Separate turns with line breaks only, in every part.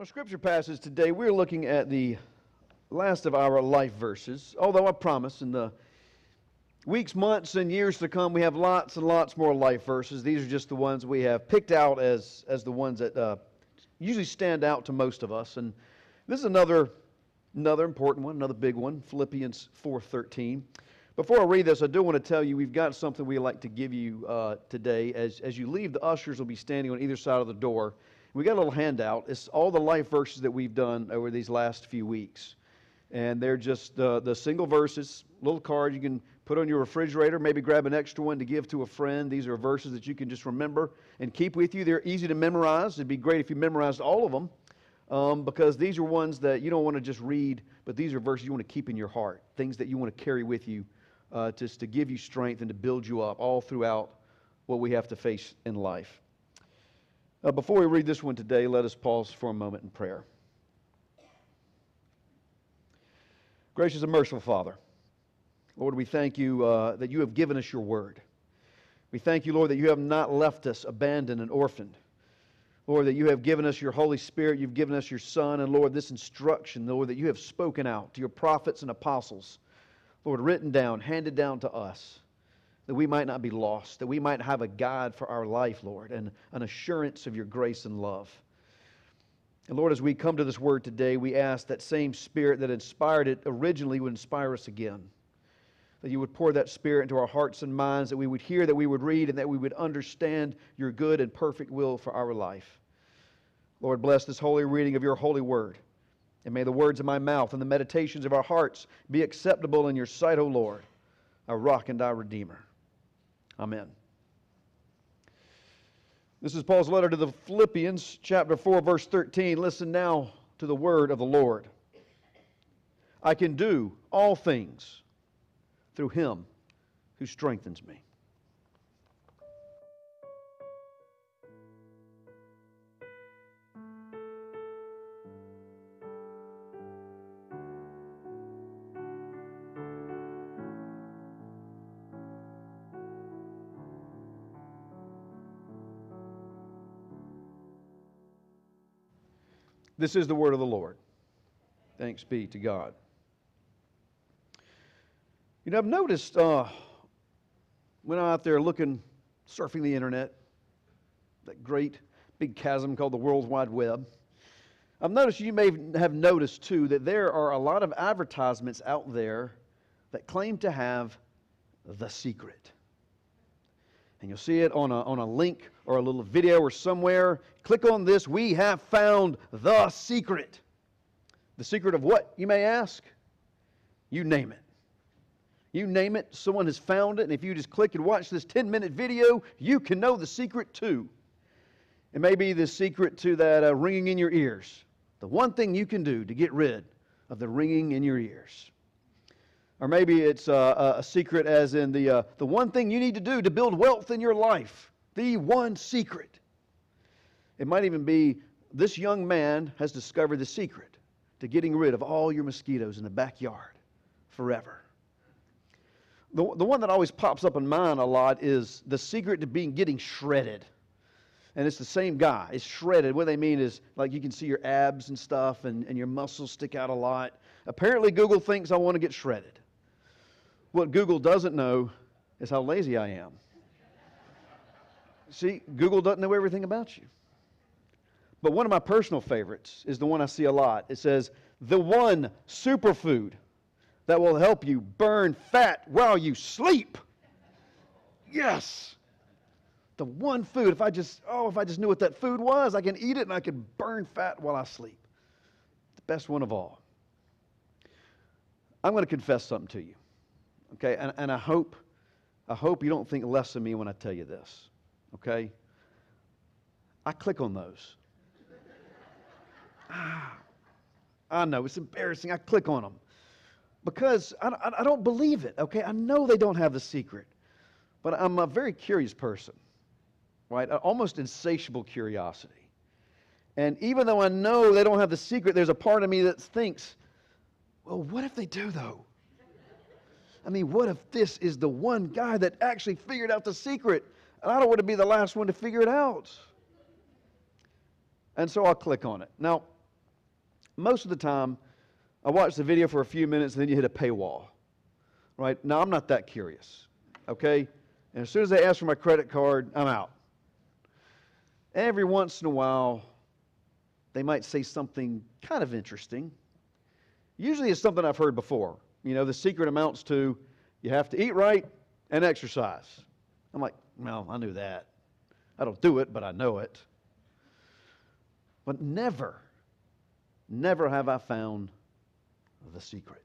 Our scripture passage today, we're looking at the last of our life verses. Although I promise in the weeks, months, and years to come, we have lots and lots more life verses. These are just the ones we have picked out as, as the ones that uh, usually stand out to most of us. And this is another, another important one, another big one, Philippians 4.13. Before I read this, I do want to tell you we've got something we'd like to give you uh, today. As, as you leave, the ushers will be standing on either side of the door. We got a little handout. It's all the life verses that we've done over these last few weeks. And they're just uh, the single verses, little card you can put on your refrigerator, maybe grab an extra one to give to a friend. These are verses that you can just remember and keep with you. They're easy to memorize. It'd be great if you memorized all of them um, because these are ones that you don't want to just read, but these are verses you want to keep in your heart, things that you want to carry with you uh, just to give you strength and to build you up all throughout what we have to face in life. Uh, before we read this one today, let us pause for a moment in prayer. Gracious and merciful Father, Lord, we thank you uh, that you have given us your word. We thank you, Lord, that you have not left us abandoned and orphaned. Lord, that you have given us your Holy Spirit, you've given us your Son, and Lord, this instruction, Lord, that you have spoken out to your prophets and apostles, Lord, written down, handed down to us that we might not be lost, that we might have a guide for our life, Lord, and an assurance of your grace and love. And Lord, as we come to this word today, we ask that same spirit that inspired it originally would inspire us again. That you would pour that spirit into our hearts and minds, that we would hear, that we would read, and that we would understand your good and perfect will for our life. Lord, bless this holy reading of your holy word. And may the words of my mouth and the meditations of our hearts be acceptable in your sight, O Lord, our rock and our redeemer. Amen. This is Paul's letter to the Philippians, chapter 4, verse 13. Listen now to the word of the Lord. I can do all things through him who strengthens me. This is the word of the Lord. Thanks be to God. You know, I've noticed uh, when I'm out there looking, surfing the internet, that great big chasm called the World Wide Web. I've noticed you may have noticed too that there are a lot of advertisements out there that claim to have the secret and you'll see it on a, on a link or a little video or somewhere. Click on this. We have found the secret. The secret of what, you may ask? You name it. You name it, someone has found it, and if you just click and watch this 10 minute video, you can know the secret too. It may be the secret to that uh, ringing in your ears. The one thing you can do to get rid of the ringing in your ears. Or maybe it's a, a secret, as in the, uh, the one thing you need to do to build wealth in your life. The one secret. It might even be this young man has discovered the secret to getting rid of all your mosquitoes in the backyard forever. The, the one that always pops up in mind a lot is the secret to being getting shredded. And it's the same guy. It's shredded. What they mean is like you can see your abs and stuff and, and your muscles stick out a lot. Apparently, Google thinks I want to get shredded. What Google doesn't know is how lazy I am. See, Google doesn't know everything about you. But one of my personal favorites is the one I see a lot. It says, the one superfood that will help you burn fat while you sleep. Yes. The one food, if I just, oh, if I just knew what that food was, I can eat it and I can burn fat while I sleep. The best one of all. I'm going to confess something to you. Okay, and, and I hope I hope you don't think less of me when I tell you this. Okay? I click on those. ah, I know, it's embarrassing. I click on them because I, I, I don't believe it. Okay? I know they don't have the secret, but I'm a very curious person, right? Almost insatiable curiosity. And even though I know they don't have the secret, there's a part of me that thinks, well, what if they do, though? I mean, what if this is the one guy that actually figured out the secret? And I don't want to be the last one to figure it out. And so I'll click on it. Now, most of the time, I watch the video for a few minutes and then you hit a paywall. Right? Now, I'm not that curious. Okay? And as soon as they ask for my credit card, I'm out. Every once in a while, they might say something kind of interesting. Usually it's something I've heard before. You know, the secret amounts to you have to eat right and exercise. I'm like, well, I knew that. I don't do it, but I know it. But never, never have I found the secret.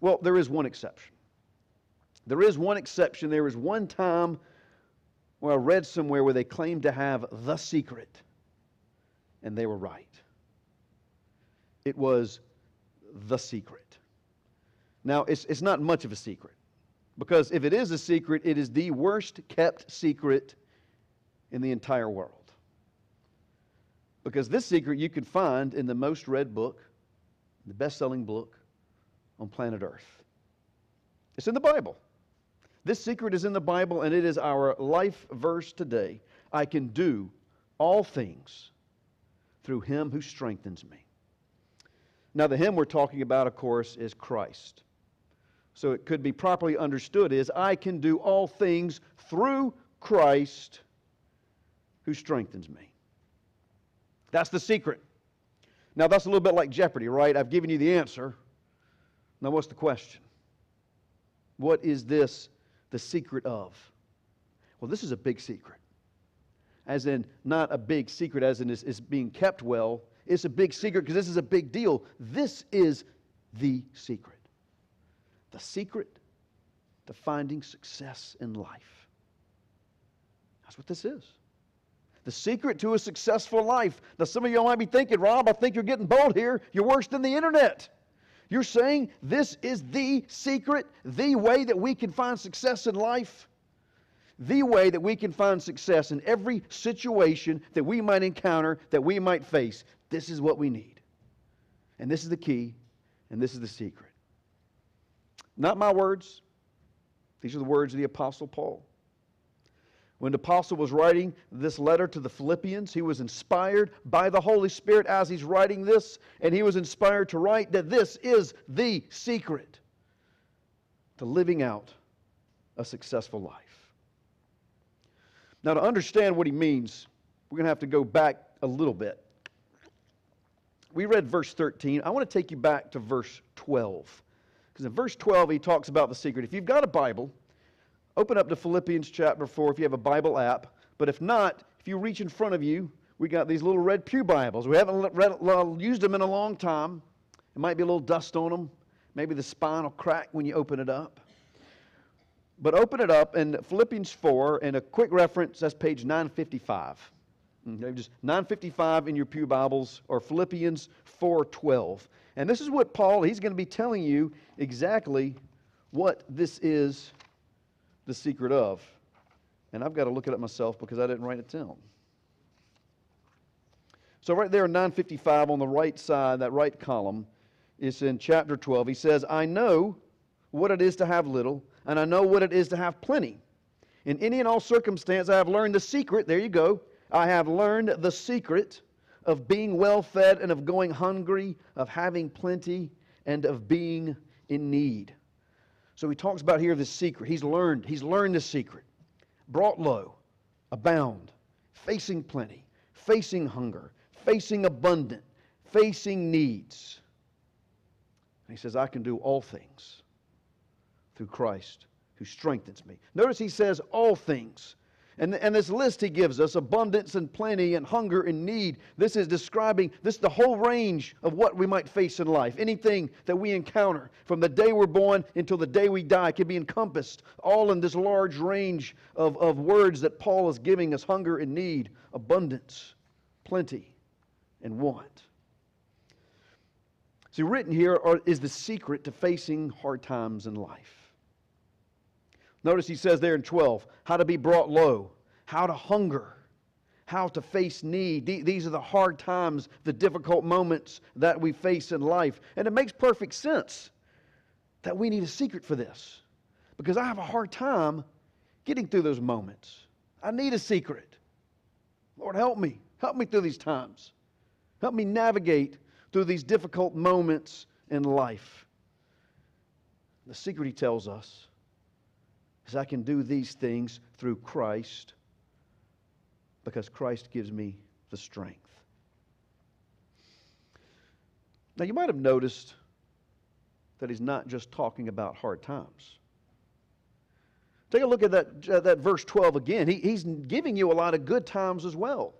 Well, there is one exception. There is one exception. There is one time where I read somewhere where they claimed to have the secret, and they were right. It was the secret. Now, it's, it's not much of a secret, because if it is a secret, it is the worst kept secret in the entire world. Because this secret you could find in the most read book, the best selling book on planet Earth. It's in the Bible. This secret is in the Bible, and it is our life verse today. I can do all things through him who strengthens me. Now, the him we're talking about, of course, is Christ. So it could be properly understood as I can do all things through Christ who strengthens me. That's the secret. Now, that's a little bit like Jeopardy, right? I've given you the answer. Now, what's the question? What is this the secret of? Well, this is a big secret. As in, not a big secret, as in is, is being kept well. It's a big secret because this is a big deal. This is the secret. The secret to finding success in life. That's what this is the secret to a successful life. Now, some of y'all might be thinking, Rob, I think you're getting bold here. You're worse than the internet. You're saying this is the secret, the way that we can find success in life, the way that we can find success in every situation that we might encounter, that we might face. This is what we need. And this is the key, and this is the secret. Not my words, these are the words of the Apostle Paul. When the apostle was writing this letter to the Philippians, he was inspired by the Holy Spirit as he's writing this, and he was inspired to write that this is the secret to living out a successful life. Now, to understand what he means, we're going to have to go back a little bit. We read verse 13. I want to take you back to verse 12. Because in verse 12, he talks about the secret. If you've got a Bible, Open up to Philippians chapter 4 if you have a Bible app. But if not, if you reach in front of you, we got these little red Pew Bibles. We haven't read, uh, used them in a long time. It might be a little dust on them. Maybe the spine will crack when you open it up. But open it up in Philippians 4, and a quick reference, that's page 955. Okay, mm-hmm. just 955 in your Pew Bibles, or Philippians 4.12. And this is what Paul, he's going to be telling you exactly what this is the secret of. And I've got to look it up myself because I didn't write it down. So, right there in 955 on the right side, that right column, is in chapter 12. He says, I know what it is to have little, and I know what it is to have plenty. In any and all circumstance, I have learned the secret. There you go. I have learned the secret of being well fed and of going hungry, of having plenty, and of being in need. So he talks about here this secret. He's learned, he's learned the secret. Brought low, abound, facing plenty, facing hunger, facing abundant, facing needs. And he says, I can do all things through Christ who strengthens me. Notice he says all things. And, and this list he gives us abundance and plenty and hunger and need. This is describing this the whole range of what we might face in life. Anything that we encounter from the day we're born until the day we die can be encompassed all in this large range of, of words that Paul is giving us hunger and need, abundance, plenty, and want. See, written here are, is the secret to facing hard times in life. Notice he says there in 12 how to be brought low, how to hunger, how to face need. These are the hard times, the difficult moments that we face in life. And it makes perfect sense that we need a secret for this because I have a hard time getting through those moments. I need a secret. Lord, help me. Help me through these times. Help me navigate through these difficult moments in life. The secret, he tells us, is I can do these things through Christ because Christ gives me the strength. Now, you might have noticed that he's not just talking about hard times. Take a look at that, uh, that verse 12 again. He, he's giving you a lot of good times as well.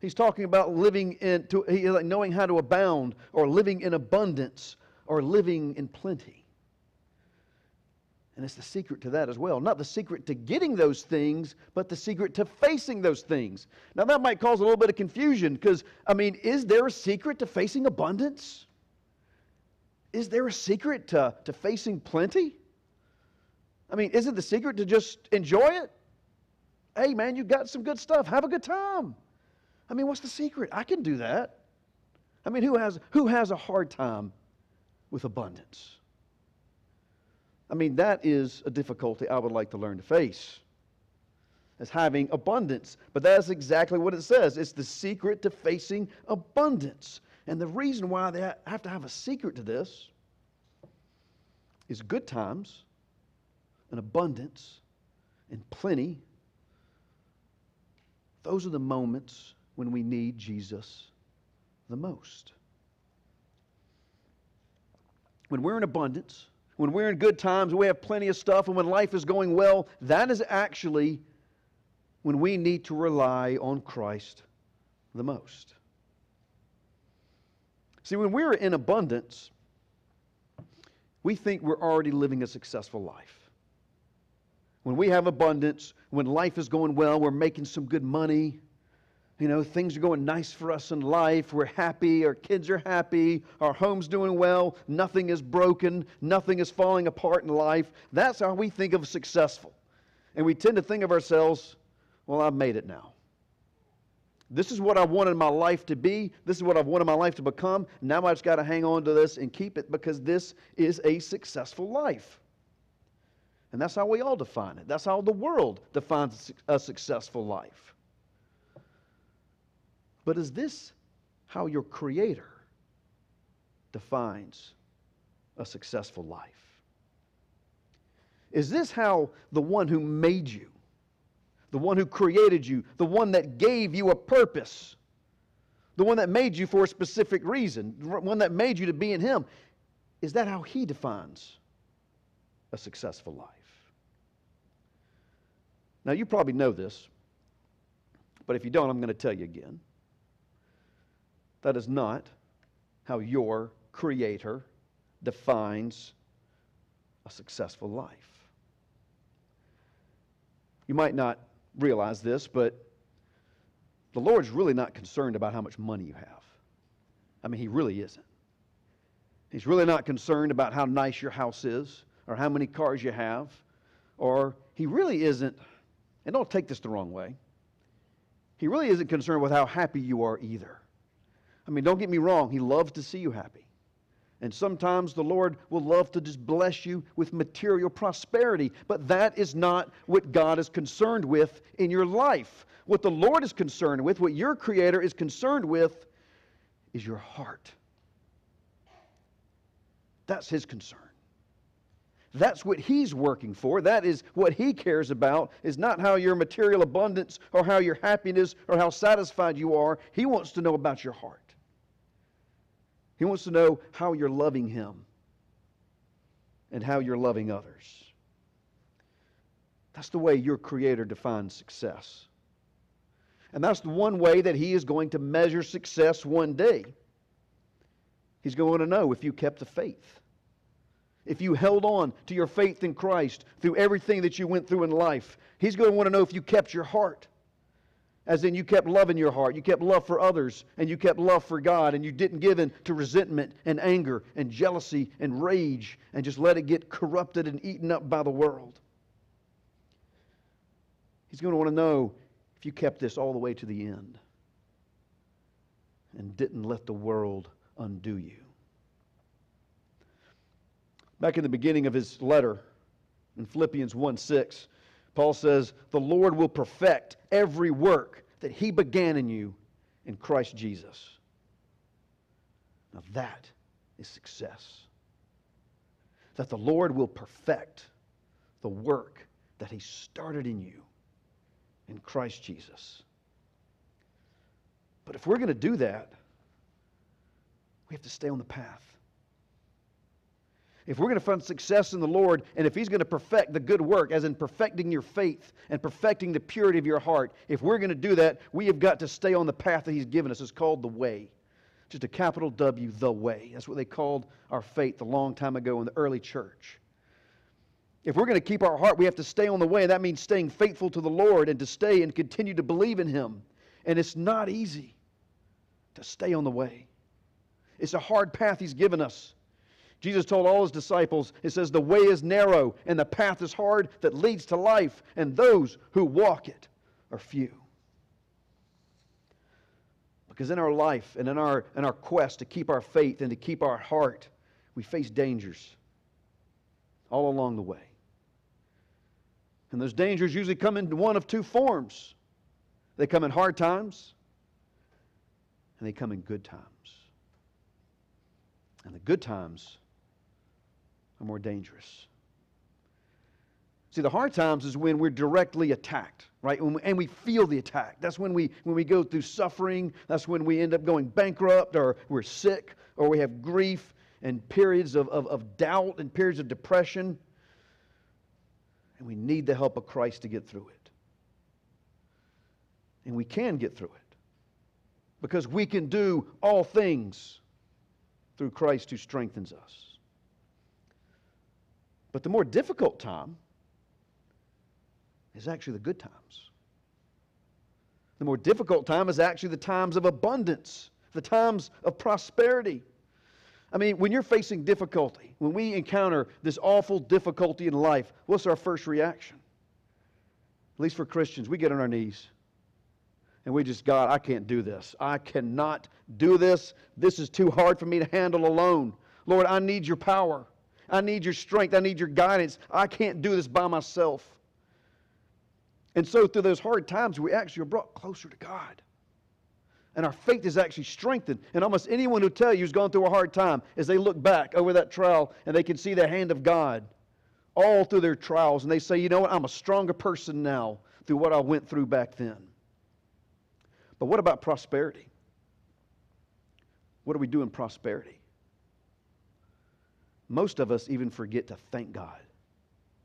He's talking about living in, to, he, like knowing how to abound, or living in abundance, or living in plenty. And it's the secret to that as well. Not the secret to getting those things, but the secret to facing those things. Now, that might cause a little bit of confusion because, I mean, is there a secret to facing abundance? Is there a secret to, to facing plenty? I mean, isn't the secret to just enjoy it? Hey, man, you got some good stuff. Have a good time. I mean, what's the secret? I can do that. I mean, who has, who has a hard time with abundance? I mean, that is a difficulty I would like to learn to face. As having abundance. But that's exactly what it says. It's the secret to facing abundance. And the reason why they have to have a secret to this is good times and abundance and plenty. Those are the moments when we need Jesus the most. When we're in abundance, when we're in good times, we have plenty of stuff, and when life is going well, that is actually when we need to rely on Christ the most. See, when we're in abundance, we think we're already living a successful life. When we have abundance, when life is going well, we're making some good money, you know, things are going nice for us in life. We're happy. Our kids are happy. Our home's doing well. Nothing is broken. Nothing is falling apart in life. That's how we think of successful. And we tend to think of ourselves, well, I've made it now. This is what I wanted my life to be. This is what I've wanted my life to become. Now I just got to hang on to this and keep it because this is a successful life. And that's how we all define it. That's how the world defines a successful life. But is this how your Creator defines a successful life? Is this how the one who made you, the one who created you, the one that gave you a purpose, the one that made you for a specific reason, the one that made you to be in Him, is that how He defines a successful life? Now, you probably know this, but if you don't, I'm going to tell you again. That is not how your Creator defines a successful life. You might not realize this, but the Lord's really not concerned about how much money you have. I mean, He really isn't. He's really not concerned about how nice your house is or how many cars you have, or He really isn't, and don't take this the wrong way, He really isn't concerned with how happy you are either. I mean, don't get me wrong, He loves to see you happy. And sometimes the Lord will love to just bless you with material prosperity, but that is not what God is concerned with in your life. What the Lord is concerned with, what your Creator is concerned with, is your heart. That's His concern. That's what he's working for. That is what he cares about, is not how your material abundance or how your happiness or how satisfied you are. He wants to know about your heart. He wants to know how you're loving Him and how you're loving others. That's the way your Creator defines success. And that's the one way that He is going to measure success one day. He's going to know if you kept the faith. If you held on to your faith in Christ through everything that you went through in life, He's going to want to know if you kept your heart. As in, you kept love in your heart, you kept love for others, and you kept love for God, and you didn't give in to resentment and anger and jealousy and rage and just let it get corrupted and eaten up by the world. He's going to want to know if you kept this all the way to the end and didn't let the world undo you. Back in the beginning of his letter in Philippians 1 6, Paul says, The Lord will perfect every work that he began in you in Christ Jesus. Now that is success. That the Lord will perfect the work that He started in you in Christ Jesus. But if we're going to do that, we have to stay on the path. If we're going to find success in the Lord, and if He's going to perfect the good work, as in perfecting your faith and perfecting the purity of your heart, if we're going to do that, we have got to stay on the path that He's given us. It's called the way. Just a capital W, the way. That's what they called our faith a long time ago in the early church. If we're going to keep our heart, we have to stay on the way. and That means staying faithful to the Lord and to stay and continue to believe in Him. And it's not easy to stay on the way. It's a hard path He's given us. Jesus told all his disciples, it says, The way is narrow and the path is hard that leads to life, and those who walk it are few. Because in our life and in our, in our quest to keep our faith and to keep our heart, we face dangers all along the way. And those dangers usually come in one of two forms they come in hard times, and they come in good times. And the good times are more dangerous. See, the hard times is when we're directly attacked, right? And we feel the attack. That's when we, when we go through suffering. That's when we end up going bankrupt or we're sick or we have grief and periods of, of, of doubt and periods of depression. And we need the help of Christ to get through it. And we can get through it because we can do all things through Christ who strengthens us. But the more difficult time is actually the good times. The more difficult time is actually the times of abundance, the times of prosperity. I mean, when you're facing difficulty, when we encounter this awful difficulty in life, what's our first reaction? At least for Christians, we get on our knees and we just, God, I can't do this. I cannot do this. This is too hard for me to handle alone. Lord, I need your power. I need your strength. I need your guidance. I can't do this by myself. And so, through those hard times, we actually are brought closer to God. And our faith is actually strengthened. And almost anyone who tell you who's gone through a hard time, as they look back over that trial and they can see the hand of God all through their trials, and they say, you know what, I'm a stronger person now through what I went through back then. But what about prosperity? What do we do in prosperity? Most of us even forget to thank God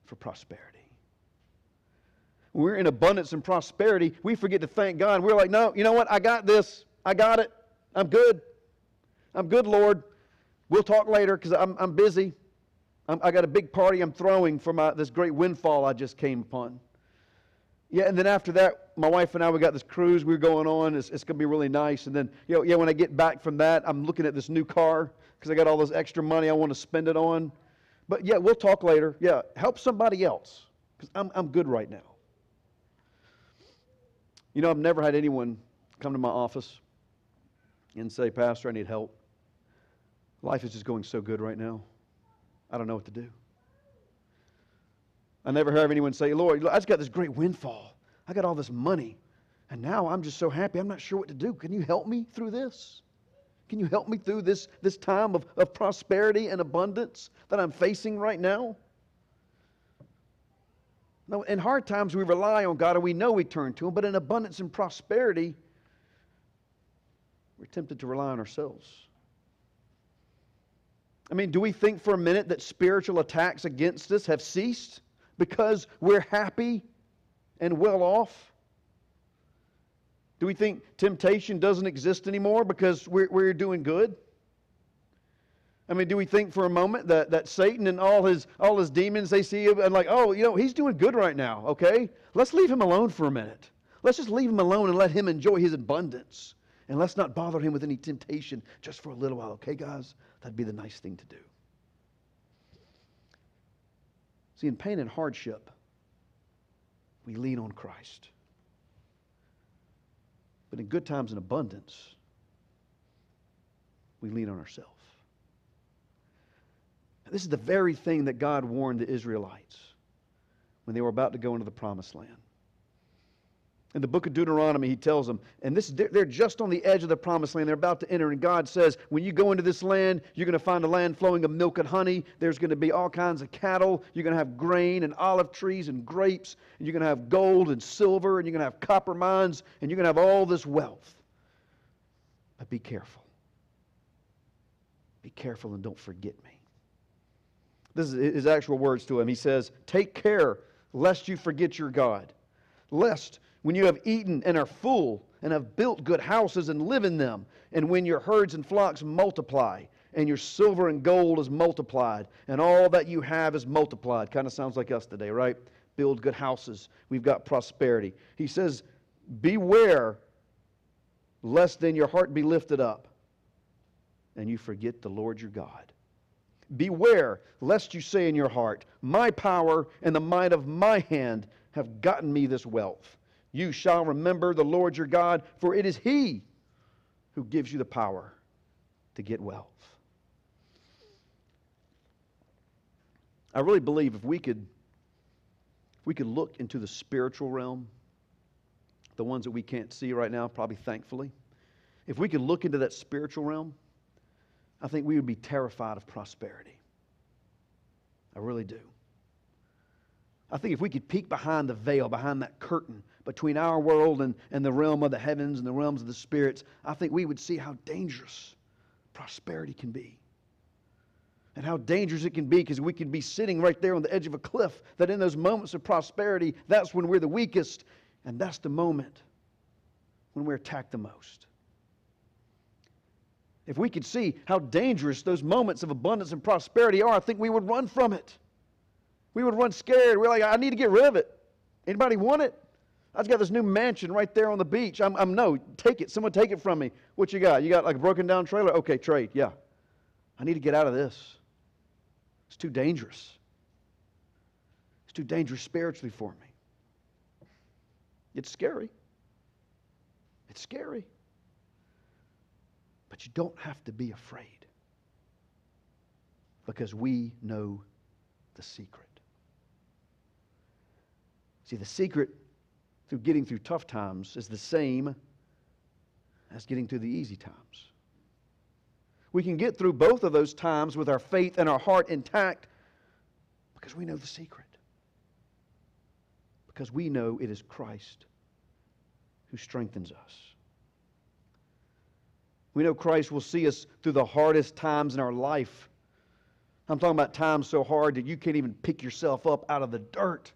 for prosperity. When we're in abundance and prosperity, we forget to thank God. We're like, no, you know what? I got this. I got it. I'm good. I'm good, Lord. We'll talk later because I'm, I'm busy. I'm, i got a big party I'm throwing for my, this great windfall I just came upon. Yeah, and then after that, my wife and I, we got this cruise we are going on. It's, it's going to be really nice. And then, you know, yeah, when I get back from that, I'm looking at this new car because I got all this extra money I want to spend it on. But yeah, we'll talk later. Yeah, help somebody else because I'm, I'm good right now. You know, I've never had anyone come to my office and say, Pastor, I need help. Life is just going so good right now. I don't know what to do. I never heard anyone say, Lord, I just got this great windfall. I got all this money. And now I'm just so happy. I'm not sure what to do. Can you help me through this? Can you help me through this, this time of, of prosperity and abundance that I'm facing right now? No, in hard times, we rely on God and we know we turn to Him, but in abundance and prosperity, we're tempted to rely on ourselves. I mean, do we think for a minute that spiritual attacks against us have ceased because we're happy and well off? Do we think temptation doesn't exist anymore because we're, we're doing good? I mean, do we think for a moment that, that Satan and all his, all his demons, they see him and like, oh, you know, he's doing good right now, okay? Let's leave him alone for a minute. Let's just leave him alone and let him enjoy his abundance. And let's not bother him with any temptation just for a little while, okay, guys? That'd be the nice thing to do. See, in pain and hardship, we lean on Christ. But in good times and abundance, we lean on ourselves. This is the very thing that God warned the Israelites when they were about to go into the promised land. In the book of Deuteronomy, he tells them, and this they're just on the edge of the promised land. They're about to enter, and God says, when you go into this land, you're going to find a land flowing of milk and honey. There's going to be all kinds of cattle. You're going to have grain and olive trees and grapes, and you're going to have gold and silver, and you're going to have copper mines, and you're going to have all this wealth. But be careful. Be careful and don't forget me. This is his actual words to him. He says, Take care lest you forget your God, lest when you have eaten and are full and have built good houses and live in them, and when your herds and flocks multiply, and your silver and gold is multiplied, and all that you have is multiplied. Kind of sounds like us today, right? Build good houses. We've got prosperity. He says, Beware lest then your heart be lifted up and you forget the Lord your God. Beware lest you say in your heart, My power and the might of my hand have gotten me this wealth. You shall remember the Lord your God, for it is He who gives you the power to get wealth. I really believe if we could if we could look into the spiritual realm, the ones that we can't see right now, probably thankfully, if we could look into that spiritual realm, I think we would be terrified of prosperity. I really do. I think if we could peek behind the veil, behind that curtain between our world and, and the realm of the heavens and the realms of the spirits, I think we would see how dangerous prosperity can be. And how dangerous it can be because we can be sitting right there on the edge of a cliff, that in those moments of prosperity, that's when we're the weakest, and that's the moment when we're attacked the most. If we could see how dangerous those moments of abundance and prosperity are, I think we would run from it. We would run scared. We're like, I need to get rid of it. Anybody want it? I've got this new mansion right there on the beach. I'm, I'm no, take it. Someone take it from me. What you got? You got like a broken down trailer? Okay, trade. Yeah. I need to get out of this. It's too dangerous. It's too dangerous spiritually for me. It's scary. It's scary. But you don't have to be afraid because we know the secret. See, the secret through getting through tough times is the same as getting through the easy times. We can get through both of those times with our faith and our heart intact because we know the secret. Because we know it is Christ who strengthens us. We know Christ will see us through the hardest times in our life. I'm talking about times so hard that you can't even pick yourself up out of the dirt.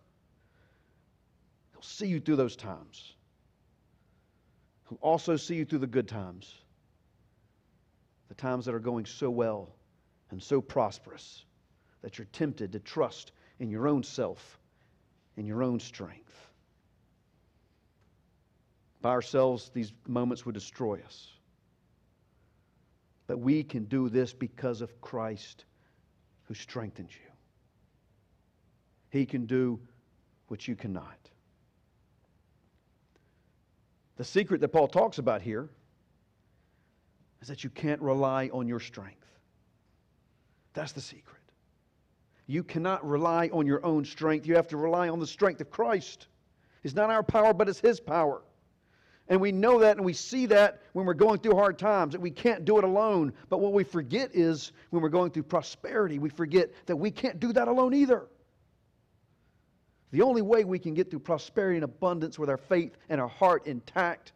See you through those times. He'll also see you through the good times, the times that are going so well and so prosperous that you're tempted to trust in your own self, in your own strength. By ourselves, these moments would destroy us. But we can do this because of Christ who strengthens you. He can do what you cannot. The secret that Paul talks about here is that you can't rely on your strength. That's the secret. You cannot rely on your own strength. You have to rely on the strength of Christ. It's not our power, but it's His power. And we know that and we see that when we're going through hard times, that we can't do it alone. But what we forget is when we're going through prosperity, we forget that we can't do that alone either. The only way we can get through prosperity and abundance with our faith and our heart intact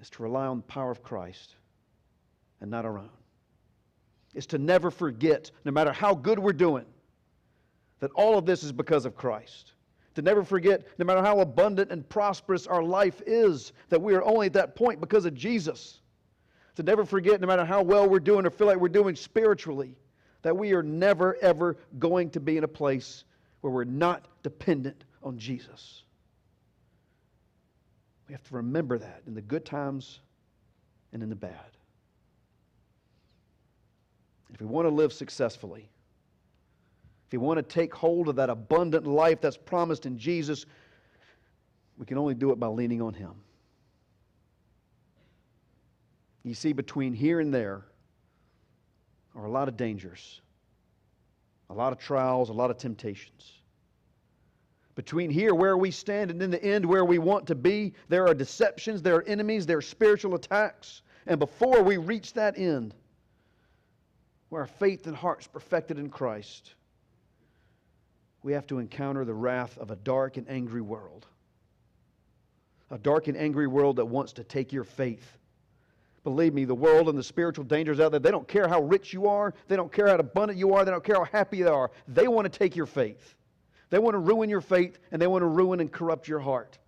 is to rely on the power of Christ and not our own. Is to never forget, no matter how good we're doing, that all of this is because of Christ to never forget, no matter how abundant and prosperous our life is, that we are only at that point because of Jesus. To never forget, no matter how well we're doing or feel like we're doing spiritually, that we are never, ever going to be in a place where we're not dependent on Jesus. We have to remember that in the good times and in the bad. If we want to live successfully, if you want to take hold of that abundant life that's promised in Jesus, we can only do it by leaning on Him. You see, between here and there are a lot of dangers, a lot of trials, a lot of temptations. Between here, where we stand, and in the end, where we want to be, there are deceptions, there are enemies, there are spiritual attacks. And before we reach that end, where our faith and heart's perfected in Christ, we have to encounter the wrath of a dark and angry world. A dark and angry world that wants to take your faith. Believe me, the world and the spiritual dangers out there, they don't care how rich you are, they don't care how abundant you are, they don't care how happy you are. They want to take your faith. They want to ruin your faith, and they want to ruin and corrupt your heart.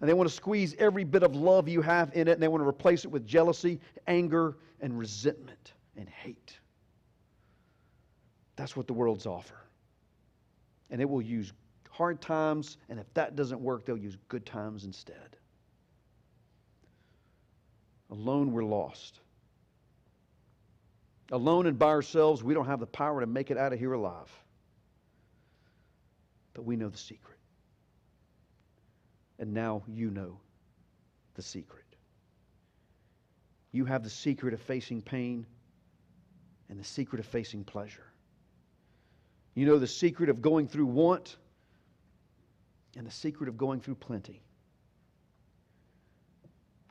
And they want to squeeze every bit of love you have in it, and they want to replace it with jealousy, anger, and resentment and hate. That's what the world's offer. And it will use hard times, and if that doesn't work, they'll use good times instead. Alone, we're lost. Alone and by ourselves, we don't have the power to make it out of here alive. But we know the secret. And now you know the secret. You have the secret of facing pain and the secret of facing pleasure. You know the secret of going through want and the secret of going through plenty.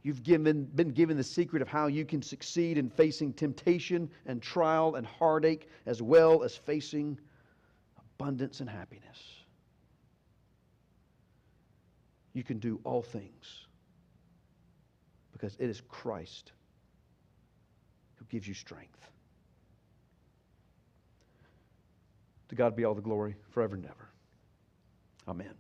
You've given, been given the secret of how you can succeed in facing temptation and trial and heartache, as well as facing abundance and happiness. You can do all things because it is Christ who gives you strength. To God be all the glory forever and ever. Amen.